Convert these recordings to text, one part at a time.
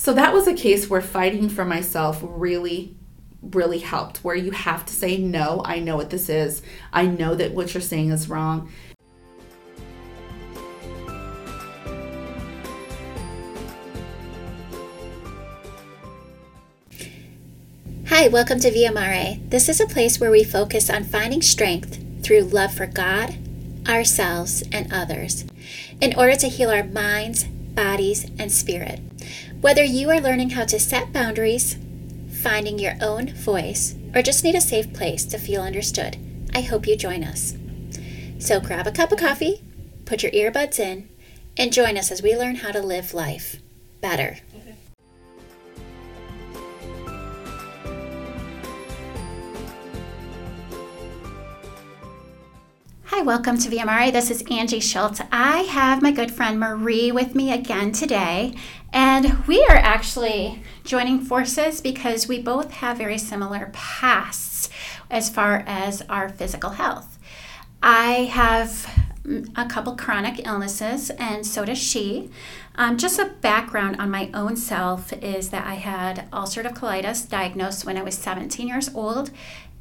So that was a case where fighting for myself really really helped where you have to say no i know what this is i know that what you're saying is wrong Hi, welcome to Viamare. This is a place where we focus on finding strength through love for God, ourselves, and others in order to heal our minds, bodies, and spirit. Whether you are learning how to set boundaries, finding your own voice, or just need a safe place to feel understood, I hope you join us. So grab a cup of coffee, put your earbuds in, and join us as we learn how to live life better. Hi, welcome to Viamare. This is Angie Schultz. I have my good friend Marie with me again today, and we are actually joining forces because we both have very similar pasts as far as our physical health. I have a couple chronic illnesses, and so does she. Um, just a background on my own self is that I had ulcerative colitis diagnosed when I was 17 years old,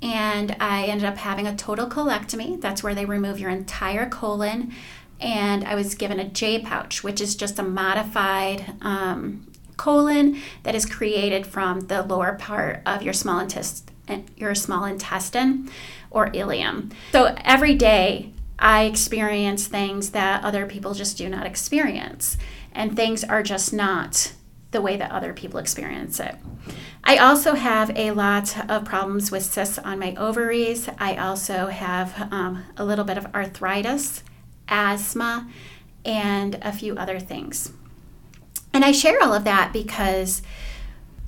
and I ended up having a total colectomy. That's where they remove your entire colon. And I was given a J pouch, which is just a modified um, colon that is created from the lower part of your small intestine, your small intestine or ileum. So every day I experience things that other people just do not experience, and things are just not the way that other people experience it. I also have a lot of problems with cysts on my ovaries. I also have um, a little bit of arthritis, asthma, and a few other things. And I share all of that because,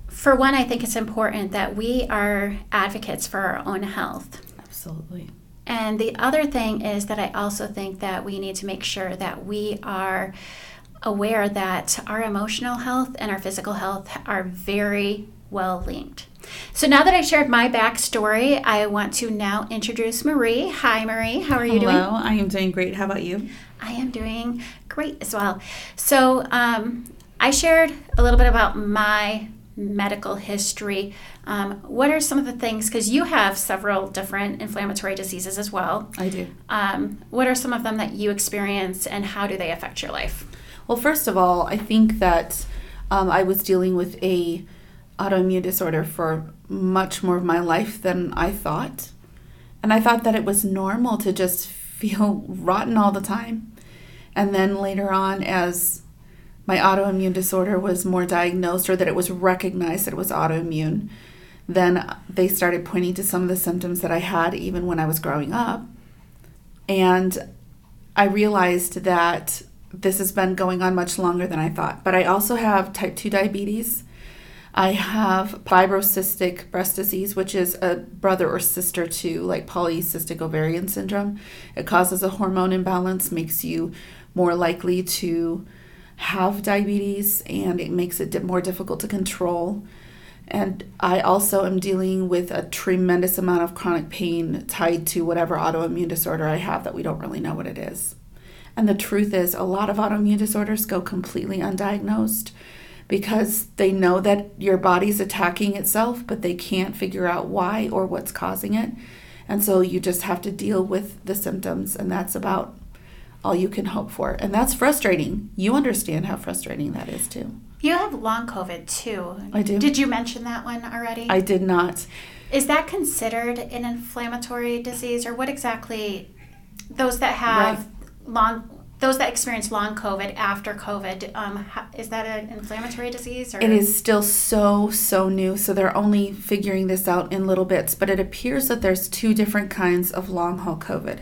for one, I think it's important that we are advocates for our own health. absolutely And the other thing is that I also think that we need to make sure that we are aware that our emotional health and our physical health are very well linked. So now that I shared my backstory, I want to now introduce Marie. Hi, Marie. How are you doing? hello i am doing great how about you I am doing great as well. So, um, I shared a little bit about my medical history. Um, what are some of the things, because you have several different inflammatory diseases as well. i do Um, what are some of them that you experience and how do they affect your life? Well, first of all, I think that um, I was dealing with a autoimmune disorder for much more of my life than I thought, and I thought that it was normal to just feel rotten all the time. And then later on, as my autoimmune disorder was more diagnosed, or that it was recognized that it was autoimmune, then they started pointing to some of the symptoms that I had even when I was growing up. And I realized that this has been going on much longer than I thought. But I also have type 2 diabetes. I have fibrocystic breast disease, which is a brother or sister to like polycystic ovarian syndrome. It causes a hormone imbalance, makes you more likely to have diabetes, and it makes it more difficult to control. And I also am dealing with a tremendous amount of chronic pain tied to whatever autoimmune disorder I have that we don't really know what it is. And the truth is, a lot of autoimmune disorders go completely undiagnosed because they know that your body's attacking itself, but they can't figure out why or what's causing it. And so you just have to deal with the symptoms, and that's about all you can hope for. And that's frustrating. You understand how frustrating that is, too. You have long COVID too. I do. Did you mention that one already? I did not. Is that considered an inflammatory disease, or what exactly? Those that have Right. long, those that experience long COVID after COVID, um, is that an inflammatory disease? Or It is still so, so new. So they're only figuring this out in little bits. But it appears that there's two different kinds of long haul COVID.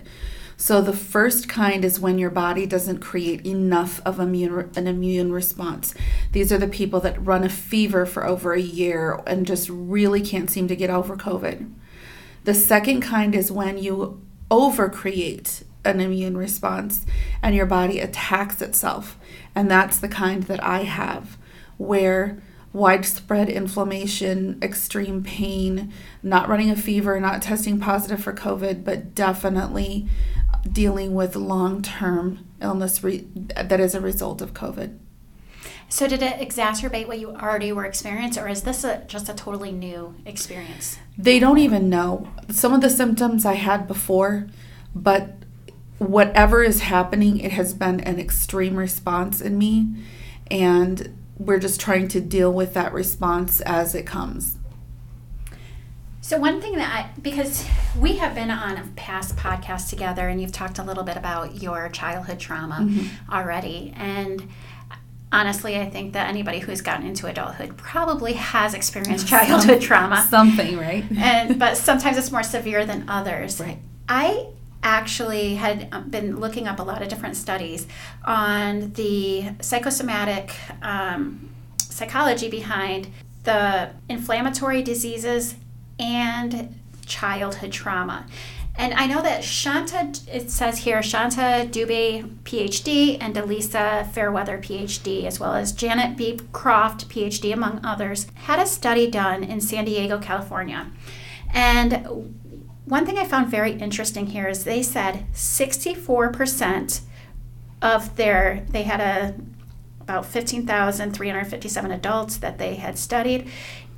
So the first kind is when your body doesn't create enough of immune, an immune response. These are the people that run a fever for over a year and just really can't seem to get over COVID. The second kind is when you overcreate an immune response and your body attacks itself. And that's the kind that I have, where widespread inflammation, extreme pain, not running a fever, not testing positive for COVID, but definitely dealing with long term illness re- that is a result of COVID. So did it exacerbate what you already were experiencing, or is this a, just a totally new experience? They don't even know. Some of the symptoms I had before, but whatever is happening, it has been an extreme response in me. And we're just trying to deal with that response as it comes. So one thing that I, because we have been on a past podcast together, and you've talked a little bit about your childhood trauma mm-hmm. already, and honestly, I think that anybody who's gotten into adulthood probably has experienced childhood trauma. Something, right? and but sometimes it's more severe than others. Right. I actually had um, been looking up a lot of different studies on the psychosomatic um, psychology behind the inflammatory diseases and childhood trauma. And I know that Shanta, it says here, Shanta Dube, PhD, and Delisa Fairweather, PhD, as well as Janet B. Croft, PhD, among others, had a study done in San Diego, California. And one thing I found very interesting here is they said 64% of their, they had a about 15,357 adults that they had studied,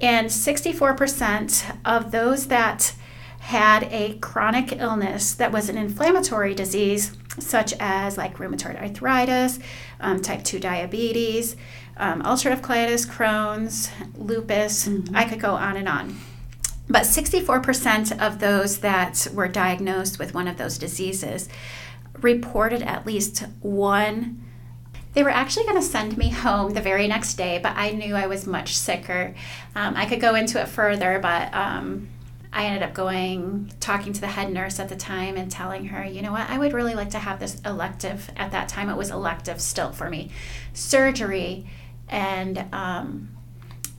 and 64% of those that had a chronic illness that was an inflammatory disease, such as like rheumatoid arthritis, um, type 2 diabetes, um, ulcerative colitis, Crohn's, lupus, mm-hmm. I could go on and on. But 64% of those that were diagnosed with one of those diseases reported at least one. They were actually going to send me home the very next day, but I knew I was much sicker. Um, I could go into it further, but um, I ended up going, talking to the head nurse at the time and telling her, you know what, I would really like to have this elective. At that time, it was elective still for me surgery. And um,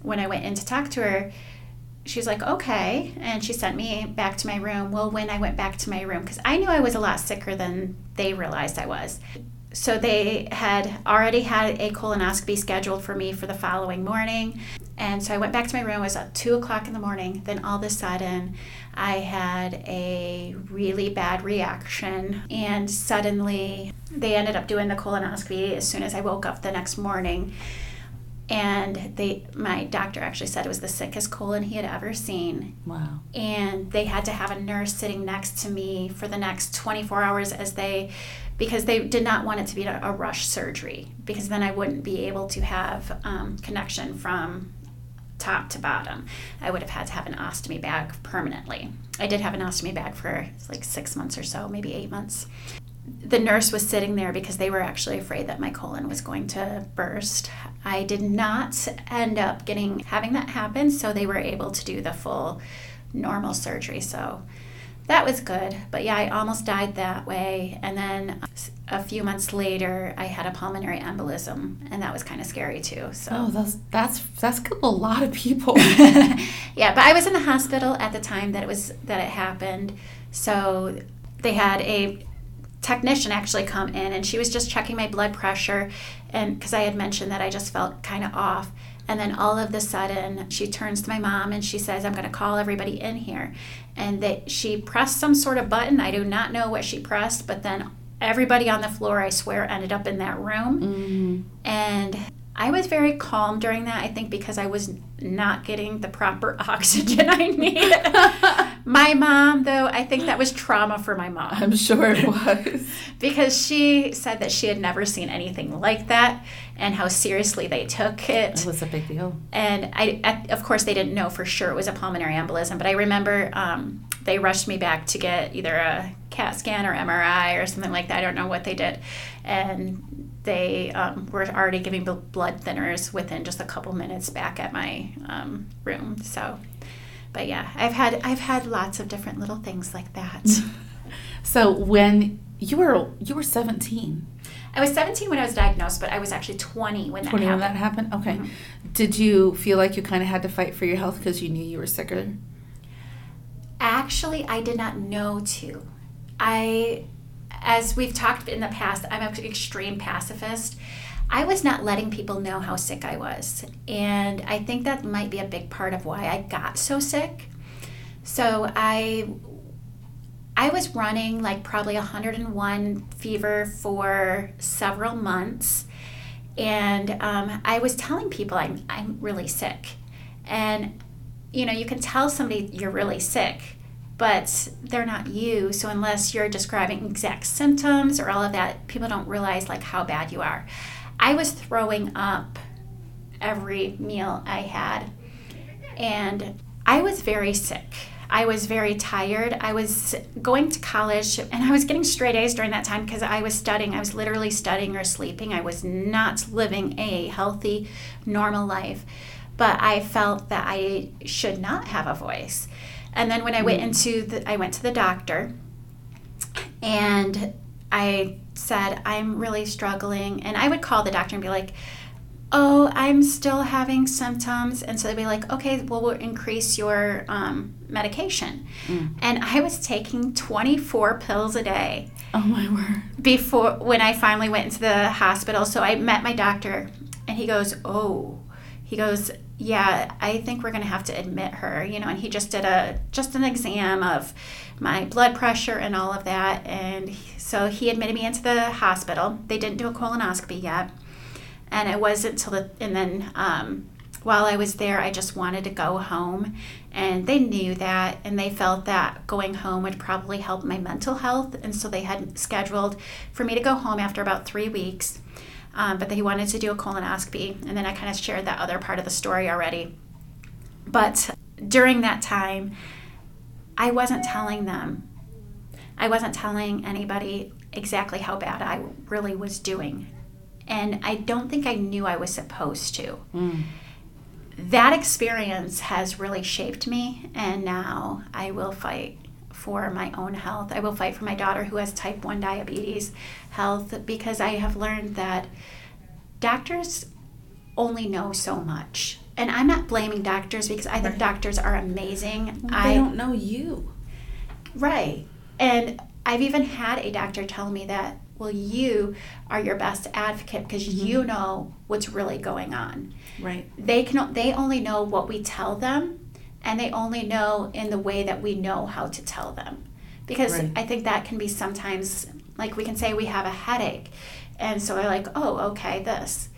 when I went in to talk to her, she's like, okay. And she sent me back to my room. Well, when I went back to my room, because I knew I was a lot sicker than they realized I was. So they had already had a colonoscopy scheduled for me for the following morning. And so I went back to my room. It was at two o'clock in the morning. Then all of a sudden, I had a really bad reaction. And suddenly, they ended up doing the colonoscopy as soon as I woke up the next morning and they my doctor actually said it was the sickest colon he had ever seen. Wow. And they had to have a nurse sitting next to me for the next 24 hours as they because they did not want it to be a, a rush surgery because then i wouldn't be able to have um, connection from top to bottom. I would have had to have an ostomy bag permanently. I did have an ostomy bag for like six months or so maybe eight months. The nurse was sitting there because they were actually afraid that my colon was going to burst. I did not end up getting having that happen, so they were able to do the full normal surgery. So that was good. But yeah, I almost died that way. And then a few months later, I had a pulmonary embolism, and that was kind of scary too. So oh, that's that's that's a lot of people. yeah, but I was in the hospital at the time that it was that it happened. So they had a technician actually come in and she was just checking my blood pressure and because I had mentioned that I just felt kind of off. And then all of the sudden she turns to my mom and she says I'm going to call everybody in here. And that she pressed some sort of button. I do not know what she pressed but then everybody on the floor I swear ended up in that room. Mm-hmm. and I was very calm during that, I think, because I was not getting the proper oxygen I needed. my mom, though, I think that was trauma for my mom. I'm sure it was. because she said that she had never seen anything like that and how seriously they took it. It was a big deal. And I, of course, they didn't know for sure it was a pulmonary embolism, but I remember um, they rushed me back to get either a CAT scan or MRI or something like that. I don't know what they did. And they um, were already giving blood thinners within just a couple minutes back at my um, room. So, but yeah, I've had I've had lots of different little things like that. so when you were you were 17 I was 17 when I was diagnosed, but I was actually 20 when that 20 happened. when that happened? Okay. Mm-hmm. Did you feel like you kind of had to fight for your health because you knew you were sicker? Actually, I did not know to. I as we've talked in the past, I'm an extreme pacifist. I was not letting people know how sick I was. And I think that might be a big part of why I got so sick. So I I was running like probably 101 fever for several months and um, I was telling people I'm I'm really sick, and you know you can tell somebody you're really sick, but they're not you. So unless you're describing exact symptoms or all of that, people don't realize like how bad you are. I was throwing up every meal I had, and I was very sick. I was very tired. I was going to college and I was getting straight A's during that time because I was studying. I was literally studying or sleeping. I was not living a healthy, normal life. But I felt that I should not have a voice. And then when I went into the I went to the doctor and I said, I'm really struggling. And I would call the doctor and be like, oh, I'm still having symptoms. And so they'd be like, okay, well, we'll increase your um, medication. Mm. And I was taking 24 pills a day. Oh, my word. Before, when I finally went into the hospital. So I met my doctor, and he goes, oh, he goes, yeah, I think we're going to have to admit her, you know, and he just did a, just an exam of my blood pressure and all of that. And so he admitted me into the hospital. They didn't do a colonoscopy yet and it wasn't until the and then um, while I was there, I just wanted to go home, and they knew that, and they felt that going home would probably help my mental health, and so they had scheduled for me to go home after about three weeks. Um, but he wanted to do a colonoscopy, and then I kind of shared that other part of the story already. But during that time, I wasn't telling them. I wasn't telling anybody exactly how bad I really was doing and I don't think I knew I was supposed to. Mm. That experience has really shaped me, and now I will fight for my own health. I will fight for my daughter who has type 1 diabetes health because I have learned that doctors only know so much. And I'm not blaming doctors because I think right. doctors are amazing. Well, they I don't know you. Right. And I've even had a doctor tell me that well you are your best advocate because mm-hmm. you know what's really going on right they can they only know what we tell them and they only know in the way that we know how to tell them because right. i think that can be sometimes like we can say we have a headache and so i like oh okay this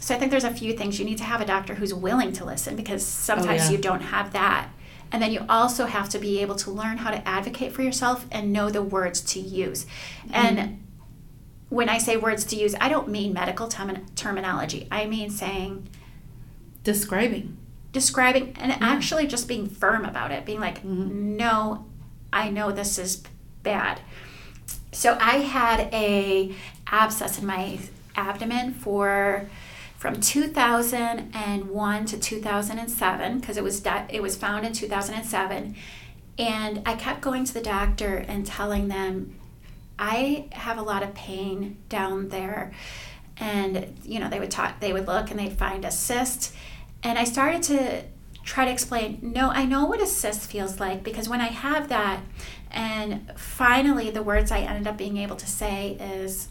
so i think there's a few things you need to have a doctor who's willing to listen because sometimes oh, yeah. you don't have that and then you also have to be able to learn how to advocate for yourself and know the words to use. Mm-hmm. And when I say words to use, I don't mean medical term- terminology. I mean saying, describing, describing, and yeah. actually just being firm about it, being like, mm-hmm. no, I know this is bad. So I had a abscess in my abdomen for from 2001 to 2007 because it was di- it was found in 2007 and I kept going to the doctor and telling them I have a lot of pain down there. And, you know, they would talk, they would look and they'd find a cyst. And I started to try to explain no, I know what a cyst feels like because when I have that, and finally the words I ended up being able to say is,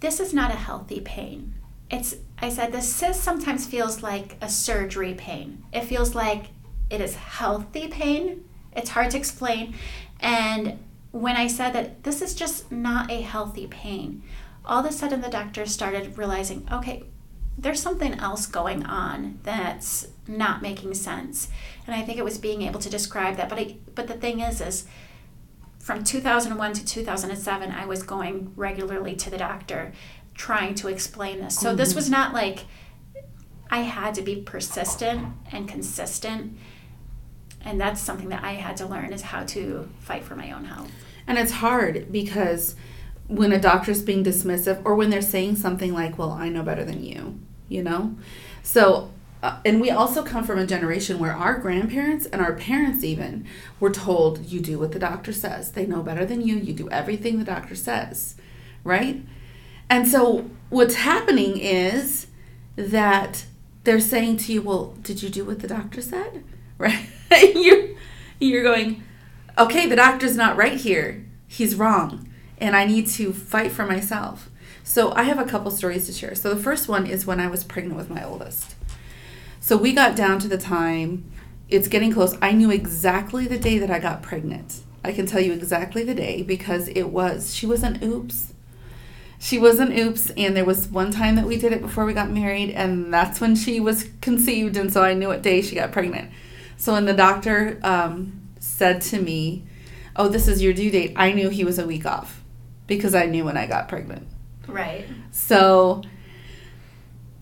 this is not a healthy pain. It's, I said, the cyst sometimes feels like a surgery pain. It feels like it is healthy pain. It's hard to explain. And when I said that this is just not a healthy pain, all of a sudden the doctor started realizing, okay, there's something else going on that's not making sense. And I think it was being able to describe that. But I, but the thing is, is from 2001 to 2007, I was going regularly to the doctor trying to explain this. So mm-hmm. this was not like I had to be persistent and consistent. And that's something that I had to learn is how to fight for my own health. And it's hard because when a doctor's being dismissive or when they're saying something like, well, I know better than you, you know? So, uh, and we also come from a generation where our grandparents and our parents even were told, you do what the doctor says. They know better than you. You do everything the doctor says, right? And so what's happening is that they're saying to you, well, did you do what the doctor said? Right? you're, you're going, okay, the doctor's not right here. He's wrong. And I need to fight for myself. So I have a couple stories to share. So the first one is when I was pregnant with my oldest. So we got down to the time, it's getting close. I knew exactly the day that I got pregnant. I can tell you exactly the day because it was, she was an oops. she was an oops, and there was one time that we did it before we got married, and that's when she was conceived, and so I knew what day she got pregnant. So when the doctor um, said to me, "Oh, this is your due date," I knew he was a week off because I knew when I got pregnant. Right. So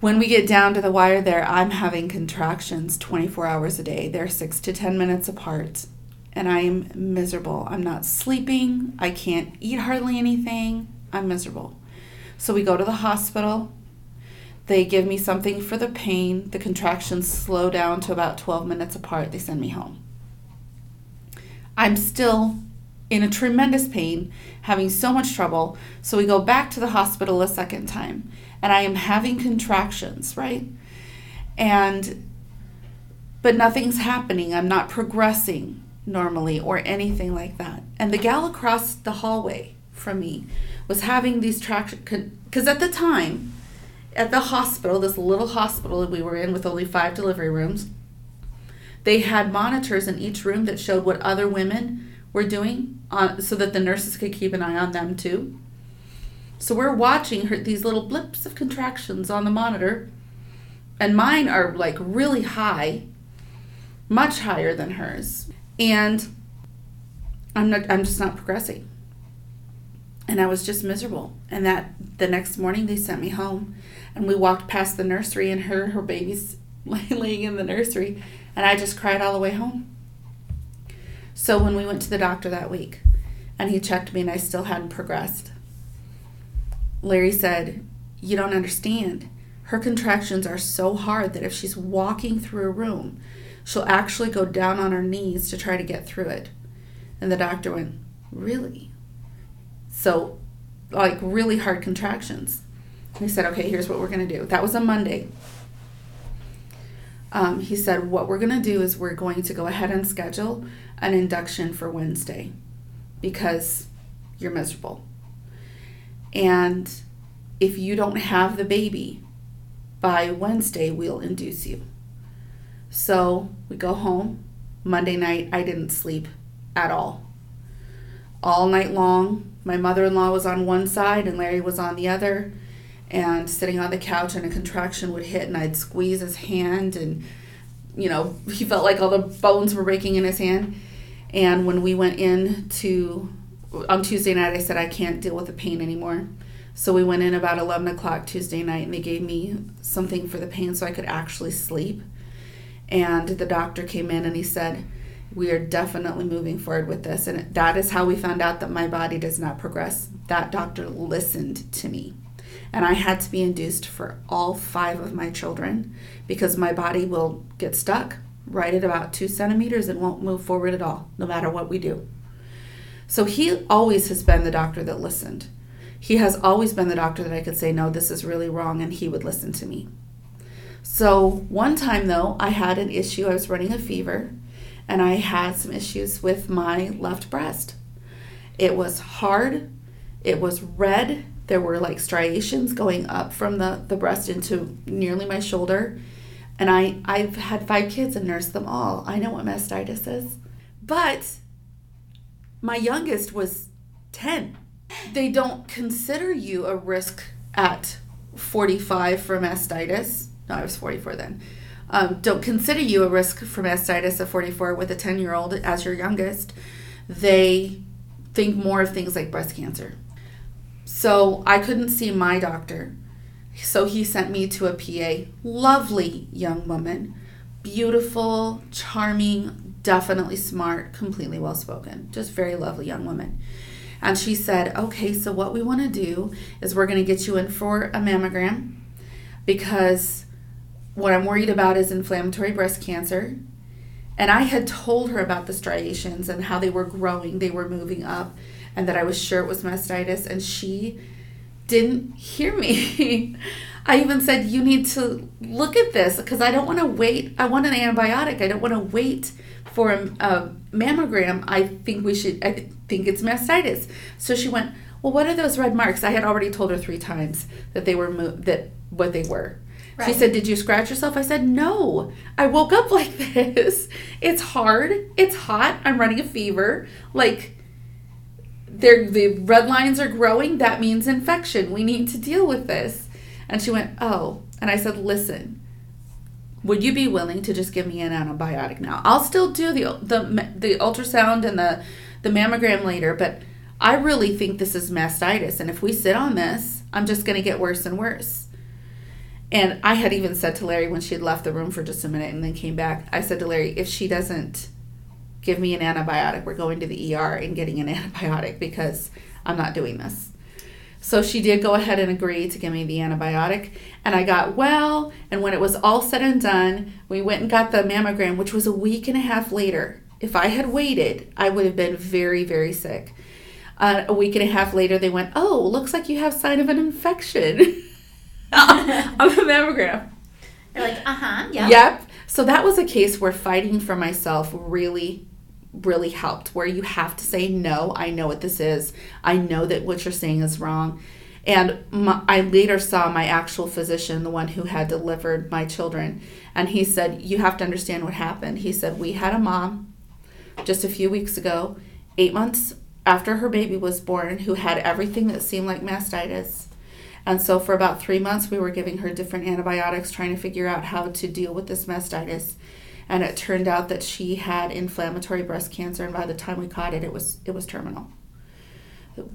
when we get down to the wire there, I'm having contractions 24 hours a day. They're six to 10 minutes apart. And I'm miserable. I'm not sleeping. I can't eat hardly anything. I'm miserable. So we go to the hospital. They give me something for the pain. The contractions slow down to about 12 minutes apart. They send me home. I'm still in a tremendous pain, having so much trouble. So we go back to the hospital a second time, and I am having contractions, right? And, but nothing's happening. I'm not progressing normally or anything like that. And the gal across the hallway from me was having these traction because at the time, at the hospital, this little hospital that we were in with only five delivery rooms, they had monitors in each room that showed what other women were doing on, so that the nurses could keep an eye on them too. So we're watching her these little blips of contractions on the monitor, and mine are like really high, much higher than hers, and I'm not. I'm just not progressing. And I was just miserable. And that the next morning they sent me home, and we walked past the nursery, and her her baby's laying in the nursery, and I just cried all the way home. So when we went to the doctor that week and he checked me and I still hadn't progressed, Larry said, You don't understand. Her contractions are so hard that if she's walking through a room, she'll actually go down on her knees to try to get through it. And the doctor went, Really? So, like, really hard contractions. He said, Okay, here's what we're going to do. That was a Monday. Um, he said, What we're going to do is we're going to go ahead and schedule an induction for Wednesday because you're miserable. And if you don't have the baby by Wednesday, we'll induce you. So we go home. Monday night, I didn't sleep at all. All night long, my mother in law was on one side and Larry was on the other. And sitting on the couch, and a contraction would hit, and I'd squeeze his hand, and you know, he felt like all the bones were breaking in his hand. And when we went in to, on Tuesday night, I said, I can't deal with the pain anymore. So we went in about 11 o'clock Tuesday night and they gave me something for the pain so I could actually sleep. And the doctor came in and he said, We are definitely moving forward with this. And that is how we found out that my body does not progress. That doctor listened to me. And I had to be induced for all five of my children because my body will get stuck right at about two centimeters and won't move forward at all, no matter what we do. So he always has been the doctor that listened. He has always been the doctor that I could say, no, this is really wrong, and he would listen to me. So one time, though, I had an issue. I was running a fever, and I had some issues with my left breast. It was hard, it was red, there were like striations going up from the, the breast into nearly my shoulder. And I, I've had five kids and nursed them all. I know what mastitis is. But my youngest was 10. They don't consider you a risk at 45 for mastitis. No, I was 44 then. Um, don't consider you a risk for mastitis at 44 with a 10 year old as your youngest. They think more of things like breast cancer. So I couldn't see my doctor. So he sent me to a PA. Lovely young woman. Beautiful, charming, definitely smart, completely well spoken. Just very lovely young woman. And she said, Okay, so what we want to do is we're going to get you in for a mammogram because what I'm worried about is inflammatory breast cancer. And I had told her about the striations and how they were growing, they were moving up and that I was sure it was mastitis, and she didn't hear me. I even said, You need to look at this because I don't want to wait. I want an antibiotic. I don't want to wait for a, a, mammogram. I think we should, I think it's mastitis. So she went, Well, what are those red marks? I had already told her three times that they were, mo- that what they were. Right. She said, Did you scratch yourself? I said, No. I woke up like this. It's hard. It's hot. I'm running a fever. Like, they're, the red lines are growing. That means infection. We need to deal with this. And she went, Oh. And I said, Listen, would you be willing to just give me an antibiotic now? I'll still do the, the, the ultrasound and the, the mammogram later, but I really think this is mastitis. And if we sit on this, I'm just going to get worse and worse. And I had even said to Larry when she had left the room for just a minute and then came back, I said to Larry, if she doesn't give me an antibiotic, we're going to the ER and getting an antibiotic because I'm not doing this. So she did go ahead and agree to give me the antibiotic. And I got well. And when it was all said and done, we went and got the mammogram, which was a week and a half later. If I had waited, I would have been very, very sick. Uh, a week and a half later, they went, Oh, looks like you have sign of an infection on the mammogram. You're like, uh huh, yeah. Yep. So that was a case where fighting for myself really really helped where you have to say no i know what this is. I know that what you're saying is wrong. And my, i later saw my actual physician the one who had delivered my children and he said you have to understand what happened. He said we had a mom just a few weeks ago eight months after her baby was born who had everything that seemed like mastitis. And so for about three months we were giving her different antibiotics trying to figure out how to deal with this mastitis and it turned out that she had inflammatory breast cancer and by the time we caught it it was it was terminal.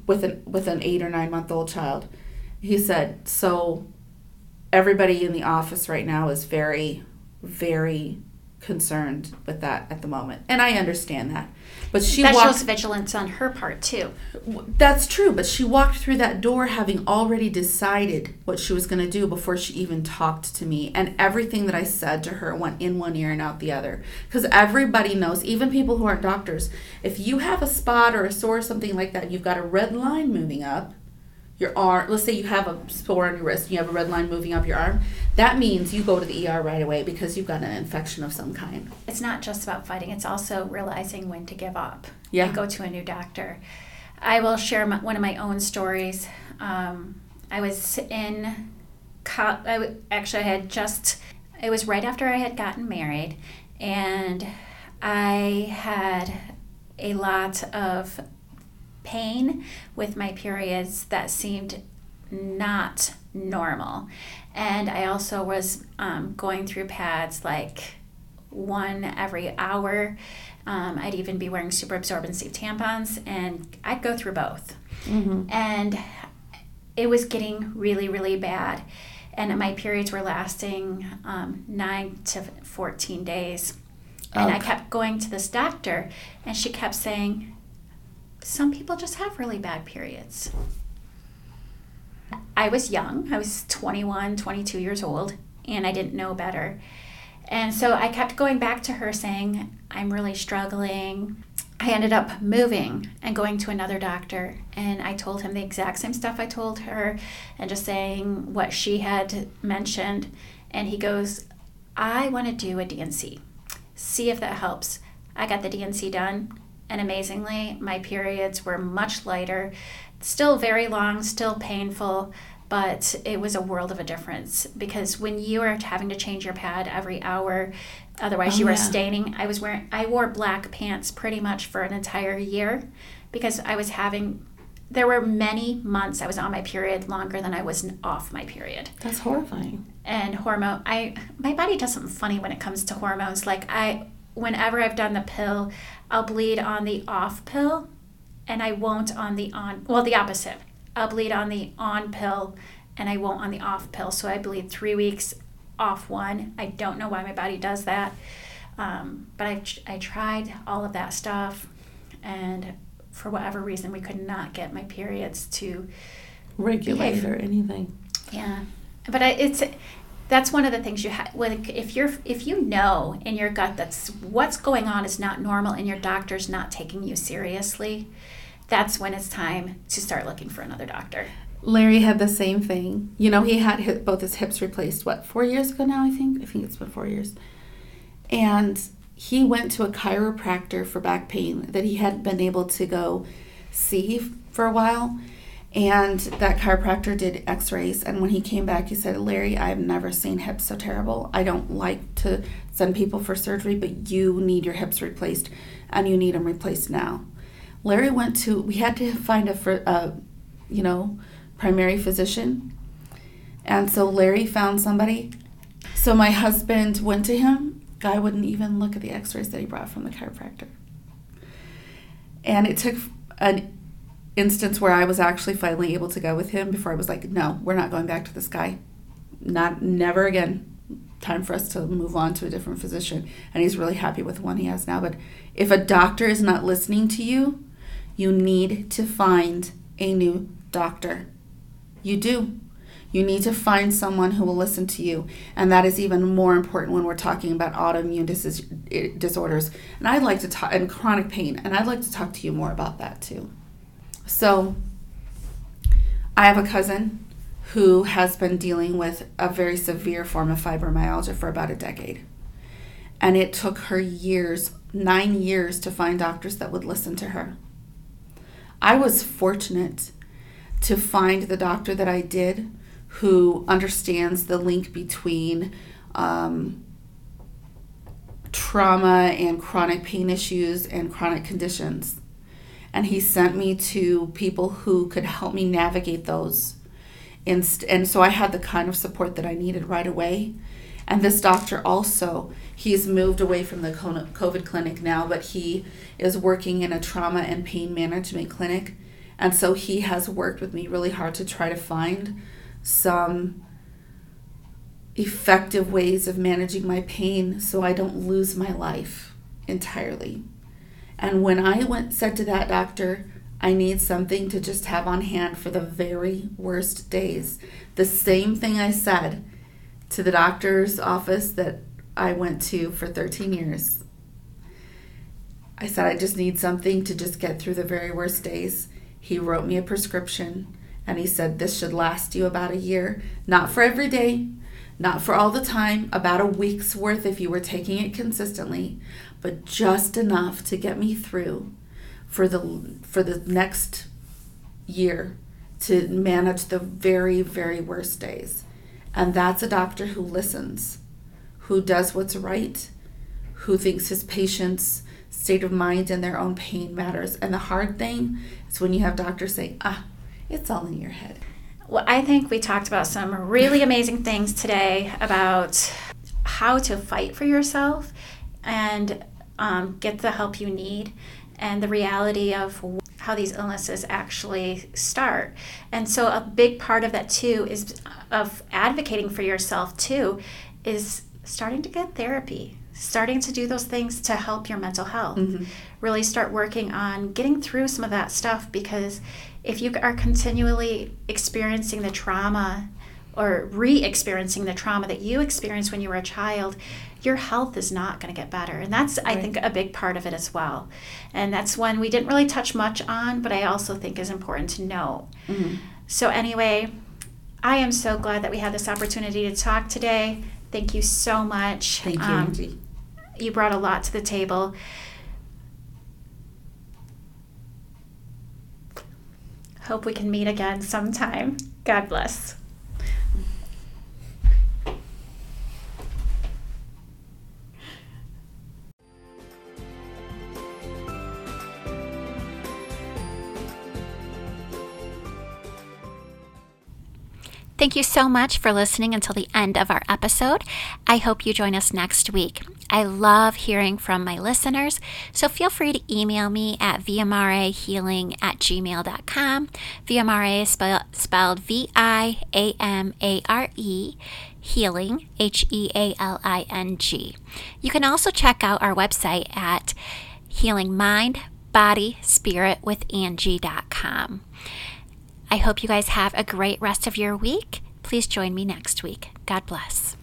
With an with an 8 or 9 month old child. He said so everybody in the office right now is very very concerned with that at the moment. And i understand that but she that walked, shows vigilance on her part too. That's true, but she walked through that door having already decided what she was going to do before she even talked to me. And everything that I said to her went in one ear and out the other. Because everybody knows, even people who aren't doctors, if you have a spot or a sore or something like that, you've got a red line moving up your arm let's say you have a sore on your wrist you have a red line moving up your arm that means you go to the er right away because you've got an infection of some kind. It's not just about fighting it's also realizing when to give up yeah. and go to a new doctor. I will share my, one of my own stories. Um, i was in co- I w- actually i had just it was right after i had gotten married and i had a lot of pain with my periods that seemed not normal. And I also was um, going through pads like one every hour. Um, I'd even be wearing super absorbency tampons, and I'd go through both. Mm-hmm. And it was getting really, really bad. And my periods were lasting um, nine to 14 days. And I kept going to this doctor, and she kept saying, some people just have really bad periods. I was young, I was 21, 22 years old, and I didn't know better. And so I kept going back to her saying, I'm really struggling. I ended up moving and going to another doctor, and I told him the exact same stuff I told her and just saying what she had mentioned. And he goes, I want to do a D&C, see if that helps. I got the D&C done and amazingly, my periods were much lighter, still very long, still painful, but it was a world of a difference because when you are having to change your pad every hour, otherwise oh, you are yeah. staining. I was wearing I wore black pants pretty much for an entire year because I was having there were many months I was on my period longer than I was off my period. That's horrifying. And hormone I my body does something funny when it comes to hormones. Like I whenever I've done the pill, I'll bleed on the off pill and I won't on the on, well, the opposite. I'll bleed on the on pill and I won't on the off pill. So I bleed three weeks off one. I don't know why my body does that. Um, but I, I tried all of that stuff and for whatever reason, we could not get my periods to regulate behave. or anything. Yeah. But I, it's that's one of the things you have if you're if you know in your gut that's what's going on is not normal and your doctor's not taking you seriously that's when it's time to start looking for another doctor. Larry had the same thing. You know he had his, both his hips replaced what four years ago now i think? I think it's been four years. And he went to a chiropractor for back pain that he hadn't been able to go see for a while and that chiropractor did x rays. And when he came back, he said, Larry, I've never seen hips so terrible. I don't like to send people for surgery, but you need your hips replaced and you need them replaced now. Larry went to, we had to find a, you know, primary physician. And so Larry found somebody. So my husband went to him. Guy wouldn't even look at the x rays that he brought from the chiropractor. And it took an instance where I was actually finally able to go with him before I was like, no, we're not going back to this guy. Not, never again. Time for us to move on to a different physician. And he's really happy with the one he has now. But if a doctor is not listening to you, you need to find a new doctor. You do. You need to find someone who will listen to you. And that is even more important when we're talking about autoimmune dis- eh, disorders. And I'd like to talk, and chronic pain. And I'd like to talk to you more about that too. So, I have a cousin who has been dealing with a very severe form of fibromyalgia for about a decade. And it took her years, nine years, to find doctors that would listen to her. I was fortunate to find the doctor that I did who understands the link between um, trauma and chronic pain issues and chronic conditions. And he sent me to people who could help me navigate those. And, and so I had the kind of support that I needed right away. And this doctor also, he's moved away from the COVID clinic now, but he is working in a trauma and pain management clinic. And so he has worked with me really hard to try to find some effective ways of managing my pain so I don't lose my life entirely. And when I went said to that doctor, I need something to just have on hand for the very worst days. The same thing I said to the doctor's office that I went to for 13 years. I said, I just need something to just get through the very worst days. He wrote me a prescription and he said, This should last you about a year, not for every day, not for all the time, about a week's worth if you were taking it consistently, but just enough to get me through for the for the next year to manage the very very worst days. And that's a doctor who listens, who does what's right, who thinks his patients' state of mind and their own pain matters. And the hard thing is when you have doctors say, "Ah, it's all in your head. Well, I think we talked about some really amazing things today about how to fight for yourself and um, get the help you need and the reality of how these illnesses actually start. And so a big part of that too is of advocating for yourself too is starting to get therapy starting to do those things to help your mental health. Mm-hmm. Really start working on getting through some of that stuff because if you are continually experiencing the trauma or re experiencing the trauma that you experienced when you were a child, your health is not going to get better. And that's, right. I think, a big part of it as well. And that's one we didn't really touch much on, but I also think is important to know. Mm-hmm. So, anyway, I am so glad that we had this opportunity to talk today. Thank you so much. Thank you, um, you brought a lot to the table. Hope we can meet again sometime. God bless. Thank you so much for listening until the end of our episode. I hope you join us next week. I love hearing from my listeners, so feel free to email me at viamare at gmail.com. Viamare is spell- spelled V I A M A R E, healing, H E A L I N G. You can also check out our website at healingmindbodyspiritwithangie.com. I hope you guys have a great rest of your week. Please join me next week. God bless.